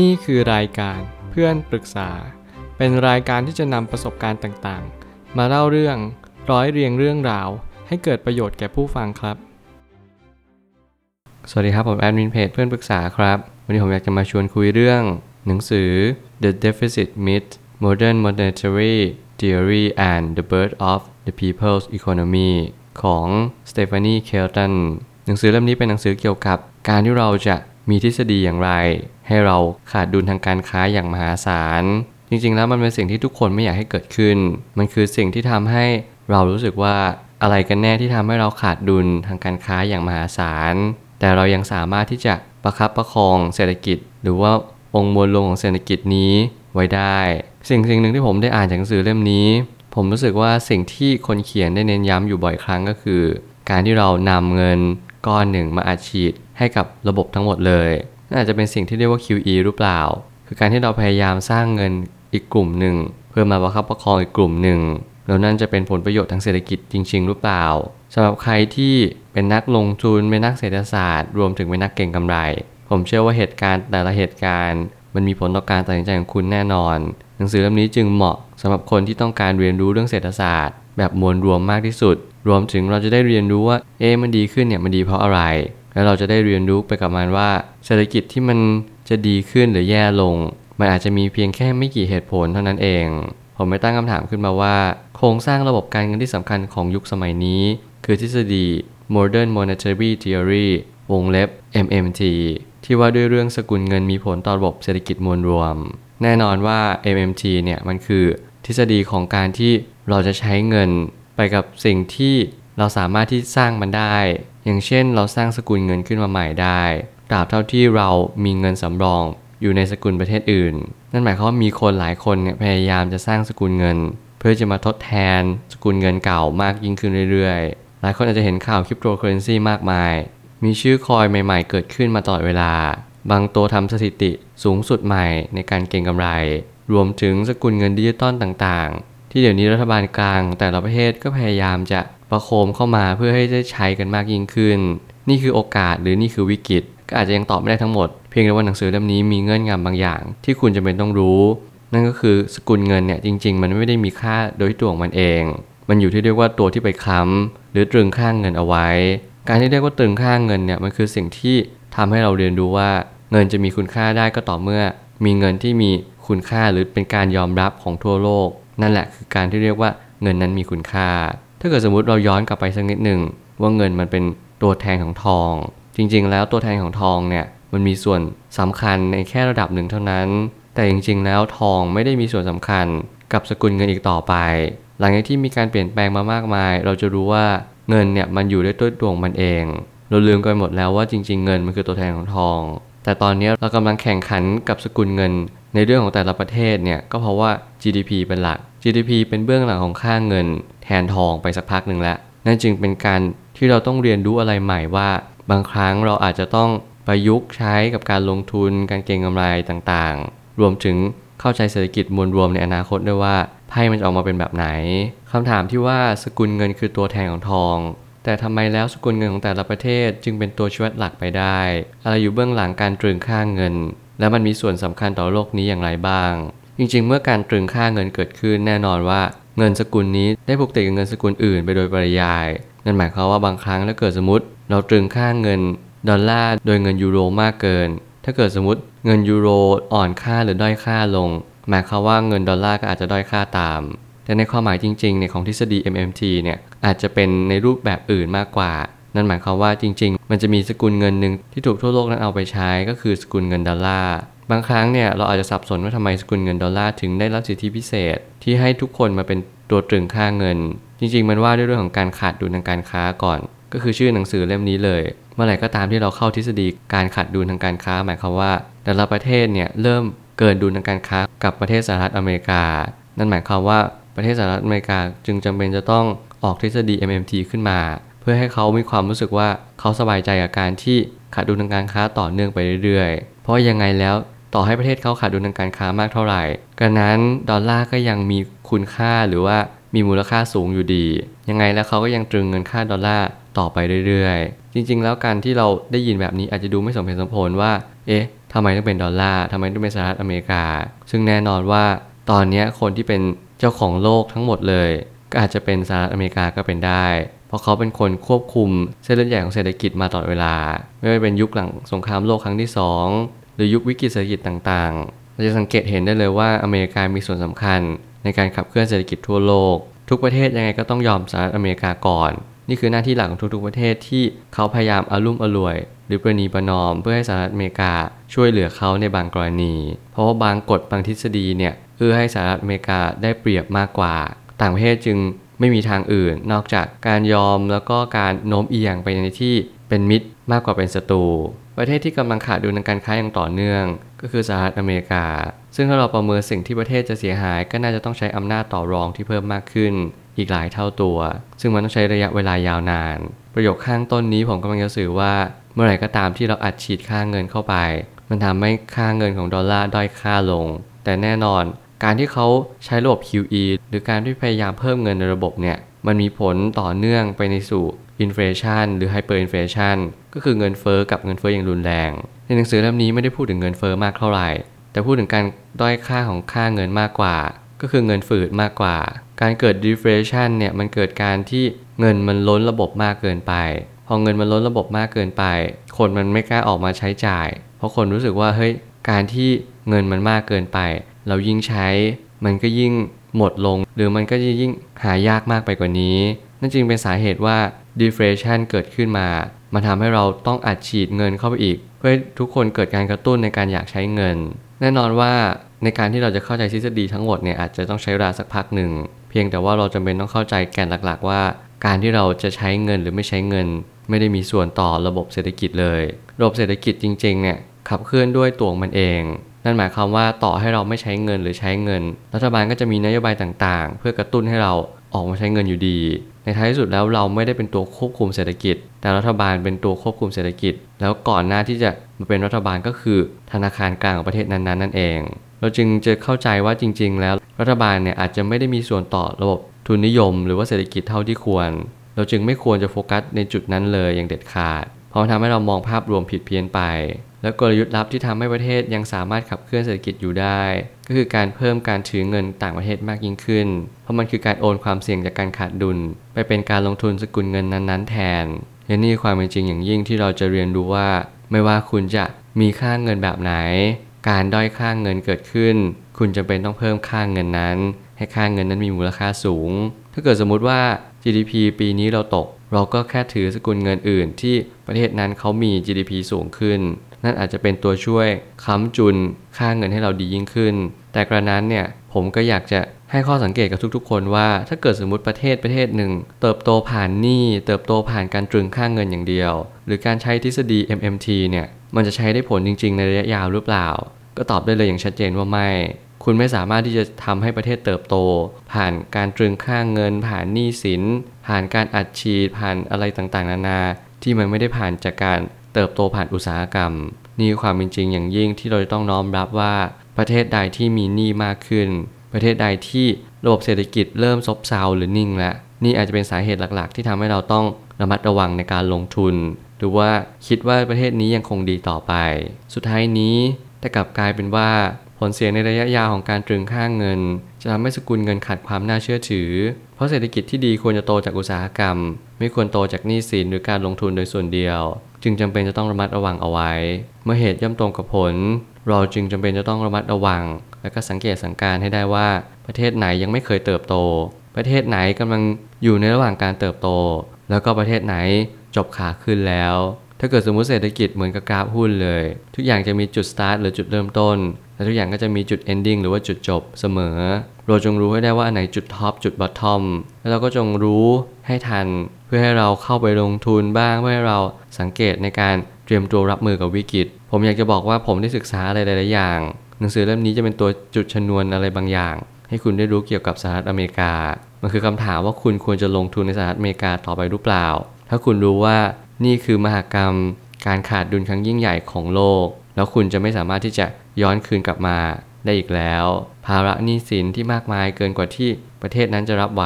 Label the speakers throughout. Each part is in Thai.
Speaker 1: นี่คือรายการเพื่อนปรึกษา เป็นรายการที่จะนำประสบการณ์ต่างๆ มาเล่าเรื่องร้อยเรียงเรื่องราว ให้เกิดประโยชน์แก่ผู้ฟังครับ สวัสดีครับผมแอดมินเพจเพื่อนปรึกษาครับ วันนี้ผมอยากจะมาชวนคุยเรื่อง หนังสือ The Deficit Myth Modern Monetary Theory and the Birth of the People's Economy ของ Stephanie Kelton หนังสือเล่มนี้เป็นหนังสือเกี่ยวกับการที่เราจะ มีทฤษฎีอย่างไร ให้เราขาดดุลทางการค้าอย่างมหาศาล จริงๆ แล้วมันเป็นสิ่งที่ทุกคนไม่อยากให้เกิดขึ้น มันคือสิ่งที่ทำให้เรารู้สึกว่าอะไรกันแน่ที่ทำให้เราขาดดุลทางการค้าอย่างมหาศาล แต่เรายังสามารถที่จะประคับประคองเศรษฐกิจ หรือว่าองค์มวลรวมของเศรษฐกิจนี้ไว้ได้ สิ่งสิ่งหนึ่งที่ผมได้อ่านจากหนังสือเล่มนี้ ผมรู้สึกว่าสิ่งที่คนเขียนได้เน้นย้ำอยู่บ่อยครั้งก็คือ การที่เรานำเงินก้อนหนึ่งมาอัดฉีด ให้กับระบบทั้งหมดเลยน่าจะเป็นสิ่งที่เรียกว่า QE หรือเปล่า คือการที่เราพยายามสร้างเงินอีกกลุ่มหนึ่ง เพื่อมาประคับประคองอีกกลุ่มหนึ่งแล้วนั่นจะเป็นผลประโยชน์ทางเศรษฐกิจจริง ๆ หรือเปล่าสำหรับใครที่เป็นนักลงทุนเป็นนักเศรษฐศาสตร์ รวมถึงเป็นนักเก่งกำไร ผมเชื่อว่าเหตุการณ์แต่ละเหตุการณ์ มันมีผลต่อการตัดสินใจของคุณแน่นอน หนังสือเล่มนี้จึงเหมาะสำหรับคนที่ต้องการเรียนรู้เรื่องเศรษฐศาสตร์ แบบมวลรวมมากที่สุด รวมถึงเราจะได้เรียนรู้ว่าเอ๊ะมันดีขึ้นเนี่ยมันดีเพราะอะไร แล้วเราจะได้เรียนรู้ไปกับมันว่า เศรษฐกิจที่มันจะดีขึ้นหรือแย่ลง มันอาจจะมีเพียงแค่ไม่กี่เหตุผลเท่านั้นเอง ผมไม่ตั้งคำถามขึ้นมาว่า โครงสร้างระบบการเงินที่สำคัญของยุคสมัยนี้ คือทฤษฎี Modern Monetary Theory วงเล็บ MMT ที่ว่าด้วยเรื่องสกุลเงินมีผลต่อระบบเศรษฐกิจมวลรวม แน่นอนว่า MMT เนี่ยมันคือทฤษฎีของการที่เราจะใช้เงินไปกับสิ่งที่เราสามารถที่สร้างมันได้ อย่างเช่นเราสร้างสกุลเงินขึ้นมาใหม่ได้ตราบเท่าที่เรามีเงินสำรองอยู่ในสกุลประเทศอื่น นั่นหมายความว่ามีคนหลายคนเนี่ยพยายามจะสร้างสกุลเงิน เพื่อจะมาทดแทนสกุลเงินเก่ามากยิ่งขึ้นเรื่อยๆ หลายคนอาจจะเห็นข่าวคริปโตเคอเรนซีมากมาย มีชื่อคอยใหม่ๆ เกิดขึ้นมาตลอดเวลา บางตัวทำสถิติสูงสุดใหม่ในการเก็งกำไร รวมถึงสกุลเงินดิจิตอลต่างๆ ที่เดี๋ยวนี้รัฐบาลกลาง แต่ละประเทศก็พยายามจะ ประโคมเข้ามาเพื่อให้ได้ใช้กันมากยิ่งขึ้น นี่คือโอกาสหรือนี่คือวิกฤต ก็อาจจะยังตอบไม่ได้ทั้งหมด เพียงแต่ว่าหนังสือเล่มนี้มีเงื่อนงำบางอย่าง ที่คุณจะเป็นต้องรู้ นั่นก็คือสกุลเงินเนี่ยจริง ๆ มันไม่ได้มีค่าโดยตัวของมันเอง มันอยู่ที่เรียกว่าตัวที่ไปค้ำหรือตรึงค่างเงินเอาไว้ การที่เรียกว่าตรึงค่างเงินเนี่ยมันคือสิ่งที่ทำให้เราเรียนรู้ว่าเงินจะมีคุณค่าได้ก็ต่อเมื่อ มีเงินที่มีคุณค่าหรือเป็นการยอมรับของทั่วโลก นั่นแหละคือการที่เรียกว่าเงินนั้นมีคุณค่า ถ้าเกิดสมมติเราย้อนกลับไปสักนิดหนึ่งว่าเงินมันเป็นตัวแทนของทอง จริง ๆ แล้วตัวแทนของทองเนี่ยมันมีส่วนสำคัญในแค่ระดับหนึ่งเท่านั้น แต่จริง ๆ แล้วทองไม่ได้มีส่วนสำคัญกับสกุลเงินอีกต่อไป หลังจากที่มีการเปลี่ยนแปลงมามากมาย เราจะรู้ว่าเงินเนี่ยมันอยู่ด้วยตัวดวงมันเอง เราลืมกันหมดแล้วว่าจริง ๆ เงินมันคือตัวแทนของทอง แต่ตอนนี้เรากำลังแข่งขันกับสกุลเงิน ในเรื่องของแต่ละประเทศเนี่ยก็เพราะว่า GDP เป็นหลัก GDP เป็นเบื้องหลังของค่าเงิน แทนทองไปสักพักหนึ่งแล้ว นั่นจึงเป็นการที่เราต้องเรียนรู้อะไรใหม่ว่า บางครั้งเราอาจจะต้องประยุกต์ใช้กับการลงทุนการเก็งกำไรต่างๆ รวมถึงเข้าใจเศรษฐกิจมวลรวมในอนาคตด้วยว่าไพ่มันจะออกมาเป็นแบบไหนคำถามที่ว่าสกุลเงินคือตัวแทนของทอง แต่ทำไมแล้วสกุลเงินของแต่ละประเทศจึงเป็นตัวช่วยหลักไปได้ อะไรอยู่เบื้องหลังการตรึงค่าเงิน และมันมีส่วนสำคัญต่อโลกนี้อย่างไรบ้าง จริงๆ เมื่อการตรึงค่าเงินเกิดขึ้นแน่นอนว่าเงินสกุลนี้ได้ผูกติดกับเงินสกุลอื่นไปโดยปริยาย นั่นหมายความว่าบางครั้งถ้าเกิดสมมติเราตรึงค่าเงินดอลลาร์โดยเงินยูโรมากเกิน ถ้าเกิดสมมติเงินยูโรอ่อนค่าหรือด้อยค่าลง หมายความว่าเงินดอลลาร์ก็อาจจะด้อยค่าตาม แต่ในความหมายจริงๆในของทฤษฎี MMT เนี่ยอาจจะเป็นในรูปแบบอื่นมากกว่า นั่นหมายความว่าจริง ๆ มันจะมีสกุลเงินหนึ่งที่ถูกทั่วโลกนั้นเอาไปใช้ก็คือสกุลเงินดอลลาร์บางครั้งเนี่ยเราอาจจะสับสนว่าทำไมสกุลเงินดอลลาร์ถึงได้รับสิทธิพิเศษ ที่ให้ทุกคนมาเป็นตัวตรึงค่าเงิน จริง ๆ มันว่าด้วยเรื่องของการขาดดุลทางการค้าก่อน ก็คือชื่อหนังสือเล่มนี้เลย เมื่อไหร่ก็ตามที่เราเข้าทฤษฎีการขาดดุลทางการค้า หมายความว่า แต่ละประเทศเนี่ยเริ่มเกินดุลทางการค้ากับประเทศสหรัฐอเมริกา นั่นหมายความว่าประเทศสหรัฐอเมริกาจึงจำเป็นจะต้องออกทฤษฎี MMT ขึ้นมา เพื่อให้เขามีความรู้สึกว่าเขาสบายใจกับการที่ขาดดุลทางการค้าต่อเนื่องไปเรื่อยๆ เพราะยังไงแล้วต่อให้ประเทศเขาขาดดุลทางการค้ามากเท่าไหร่กระนั้นดอลลาร์ก็ยังมีคุณค่าหรือว่ามีมูลค่าสูงอยู่ดี ยังไงแล้วเขาก็ยังตรึงเงินค่าดอลลาร์ต่อไปเรื่อยๆ จริงๆ แล้วการที่เราได้ยินแบบนี้อาจจะดูไม่สมเหตุสมผลว่า เอ๊ะทำไมต้องเป็นดอลลาร์ทำไมต้องเป็นสหรัฐอเมริกา ซึ่งแน่นอนว่าตอนนี้คนที่เป็นเจ้าของโลกทั้งหมดเลย ก็อาจจะเป็นสหรัฐอเมริกาก็เป็นได้ เพราะเขาเป็นคนควบคุมเส้นเลือดใหญ่ของเศรษฐกิจมาตลอดเวลา ไม่ว่าเป็นยุคหลังสงครามโลกครั้งที่ 2 หรือยุควิกฤตเศรษฐกิจต่างๆ เราจะสังเกตเห็นได้เลยว่าอเมริกามีส่วนสำคัญ ในการขับเคลื่อนเศรษฐกิจทั่วโลก ทุกประเทศยังไงก็ต้องยอมสหรัฐอเมริกาก่อน นี่คือหน้าที่หลักของทุกๆประเทศที่เขาพยายามอารุ่มอร่วย หรือประนีประนอม เพื่อให้สหรัฐอเมริกาช่วยเหลือเขาในบางกรณี เพราะว่าบางกฎบางทฤษฎีเนี่ยเพื่อให้สหรัฐอเมริกาได้เปรียบมากกว่า ต่างประเทศจึง ไม่มีทางอื่น นอกจากการยอมแล้วก็การโน้มเอียงไปในที่เป็นมิตรมากกว่าเป็นศัตรูประเทศที่กำลังขาดดุลทางการค้าอย่างต่อเนื่อง ก็คือสหรัฐอเมริกา ซึ่งถ้าเราประเมินสิ่งที่ประเทศจะเสียหาย ก็น่าจะต้องใช้อำนาจต่อรองที่เพิ่มมากขึ้น อีกหลายเท่าตัว ซึ่งมันต้องใช้ระยะเวลายาวนาน ประโยคข้างต้นนี้ผมกำลังจะสื่อว่า เมื่อไหร่ก็ตามที่เราอัดฉีดค่าเงินเข้าไป มันทำให้ค่าเงินของดอลลาร์ด้อยค่าลง แต่แน่นอน การที่เขาใช้ระบบ QE หรือการที่พยายามเพิ่มเงินในระบบเนี่ย มันมีผลต่อเนื่องไปในสู่อินฟลชันหรือไฮเปอร์ inflationก็คือเงินเฟอ้อกับเงินเฟอ้ออย่างรุนแรง ในหนังสือเล่มนี้ไม่ได้พูดถึงเงินเฟอ้อมากเท่าไหร่ แต่พูดถึงการด้อยค่าของค่าเงินมากกว่า ก็คือเงินฝืดมากกว่า การเกิดดิฟลชันเนี่ยมันเกิดการที่เงินมันล้นระบบมากเกินไป พอเงินมันล้นระบบมากเกินไป คนมันไม่กล้าออกมาใช้จ่าย เพราะคนรู้สึกว่าเฮ้ยการที่เงินมันมากเกินไป เรายิ่งใช้ มันก็ยิ่งหมดลง หรือมันก็จะยิ่งหายากมากไปกว่านี้ นั่นจึงเป็นสาเหตุว่า deflation เกิดขึ้นมา มันทำให้เราต้องอัดฉีดเงินเข้าไปอีก เพื่อทุกคนเกิดการกระตุ้นในการอยากใช้เงิน แน่นอนว่าในการที่เราจะเข้าใจทฤษฎีทั้งหมดเนี่ยอาจจะต้องใช้เวลาสักพักหนึ่ง เพียงแต่ว่าเราจำเป็นต้องเข้าใจแก่นหลักๆ ว่า การที่เราจะใช้เงินหรือไม่ใช้เงิน ไม่ได้มีส่วนต่อระบบเศรษฐกิจเลย ระบบเศรษฐกิจจริงๆเนี่ยขับเคลื่อนด้วยตัวมันเอง นั่นหมายความว่าต่อให้เราไม่ใช้เงินหรือใช้เงิน รัฐบาลก็จะมีนโยบายต่างๆ เพื่อกระตุ้นให้เราออกมาใช้เงินอยู่ดี ในท้ายที่สุดแล้วเราไม่ได้เป็นตัวควบคุมเศรษฐกิจ แต่รัฐบาลเป็นตัวควบคุมเศรษฐกิจ แล้วก่อนหน้าที่จะมาเป็นรัฐบาลก็คือธนาคารกลางของประเทศนั้นๆนั่นเอง เราจึงจะเข้าใจว่าจริง ๆ แล้วรัฐบาลเนี่ยอาจจะไม่ได้มีส่วนต่อระบบทุนนิยม หรือว่าเศรษฐกิจเท่าที่ควร เราจึงไม่ควรจะโฟกัสในจุดนั้นเลยอย่างเด็ดขาด เพราะทำให้เรามองภาพรวมผิดเพี้ยนไป และกลยุทธ์ลับที่ทำให้ประเทศยังสามารถขับเคลื่อนเศรษฐกิจอยู่ได้ ก็คือการเพิ่มการถือเงินต่างประเทศมากยิ่งขึ้น เพราะมันคือการโอนความเสี่ยงจากการขาดดุล ไปเป็นการลงทุนสกุลเงินนั้นๆ แทนและนี่ความเป็นจริงอย่างยิ่งที่เราจะเรียนรู้ว่า ไม่ว่าคุณจะมีค่าเงินแบบไหน การด้อยค่าเงินเกิดขึ้น คุณจะเป็นต้องเพิ่มค่าเงินนั้น ให้ค่าเงินนั้นมีมูลค่าสูง ถ้าเกิดสมมุติว่า GDP ปีนี้เราตก เราก็แค่ถือสกุลเงินอื่นที่ประเทศนั้นเขามี GDP สูงขึ้น นั่นอาจจะเป็นตัวช่วยค้ำจุนค่าเงินให้เราดียิ่งขึ้น แต่กระนั้นเนี่ยผมก็อยากจะให้ข้อสังเกตกับทุกๆ คนว่า ถ้าเกิดสมมติประเทศประเทศหนึ่ง เติบโตผ่านหนี้เติบโตผ่านการตรึงค่าเงินอย่างเดียว หรือการใช้ทฤษฎี MMT เนี่ยมันจะใช้ได้ผลจริง ๆ ในระยะยาวหรือเปล่า ก็ตอบได้เลยอย่างชัดเจนว่าไม่ คุณไม่สามารถที่จะทำให้ประเทศเติบโต ผ่านการตรึงค่าเงิน ผ่านหนี้สิน ผ่านการอัดฉีดผ่านอะไรต่างๆ นานา ที่มันไม่ได้ผ่านจากการ เติบโตผ่านอุตสาหกรรม นี่ความเป็นจริงอย่างยิ่งที่เราจะต้องน้อมรับว่าประเทศใดที่มีหนี้มากขึ้น ประเทศใดที่ระบบเศรษฐกิจเริ่มซบเซาหรือนิ่งแล้วนี่อาจจะเป็นสาเหตุหลักๆ ที่ทำให้เราต้องระมัดระวังในการลงทุน หรือว่าคิดว่าประเทศนี้ยังคงดีต่อไป สุดท้ายนี้แต่กลับกลายเป็นว่าผลเสียในระยะยาวของการตรึงค่าเงิน จะทำให้สกุลเงินขาดความน่าเชื่อถือ ราะเศรษฐกิจที่ดีควรจะโตจากอุตสาหกรรม ไม่ควรโตจากหนี้สินหรือการลงทุนโดยส่วนเดียว จึงจำเป็นจะต้องระมัดระวังเอาไว้ เมื่อเหตุย่อมตรงกับผล เราจึงจำเป็นจะต้องระมัดระวัง และก็สังเกตสังการให้ได้ว่า ประเทศไหนยังไม่เคยเติบโต ประเทศไหนกำลังอยู่ในระหว่างการเติบโต แล้วก็ประเทศไหนจบขาขึ้นแล้ว ถ้าเกิดสมมติเศรษฐกิจเหมือนกับกราฟหุ้นเลย ทุกอย่างจะมีจุดสตาร์ทหรือจุดเริ่มต้นและทุกอย่างก็จะมีจุด ending หรือว่าจุดจบเสมอ เราจงรู้ให้ได้ว่าอันไหนจุด top จุด bottom แล้วเราก็จงรู้ให้ทัน เพื่อให้เราเข้าไปลงทุนบ้างเพื่อให้เราสังเกตในการเตรียมตัวรับมือกับวิกฤต ผมอยากจะบอกว่าผมได้ศึกษาอะไรหลาย ๆ อย่าง หนังสือเล่มนี้จะเป็นตัวจุดชนวนอะไรบางอย่าง ให้คุณได้รู้เกี่ยวกับสหรัฐอเมริกา มันคือคำถามว่าคุณควรจะลงทุนในสหรัฐอเมริกาต่อไปหรือเปล่า ถ้าคุณรู้ว่านี่คือมหากรรม การขาดดุลครั้งยิ่งใหญ่ของโลก แล้วคุณจะไม่สามารถที่จะย้อนคืนกลับมา ได้อีกแล้ว ภาระหนี้สินที่มากมายเกินกว่าที่ประเทศนั้นจะรับไหว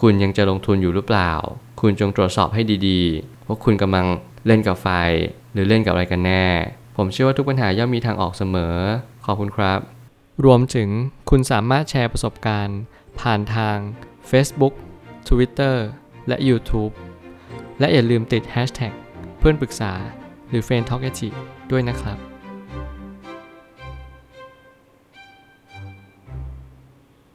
Speaker 1: คุณยังจะลงทุนอยู่หรือเปล่า คุณจงตรวจสอบให้ดีๆ ว่าคุณกำลังเล่นกับไฟ หรือเล่นกับอะไรกันแน่ ผมเชื่อว่าทุกปัญหาย่อมมีทางออกเสมอ ขอบคุณครับ รวมถึงคุณสามารถแชร์ประสบการณ์ ผ่านทาง Facebook Twitter และ YouTube และอย่าลืมติด Hashtag เพื่อนปรึกษาหรือ f r ร e n d t a l k a ด้วยนะครับ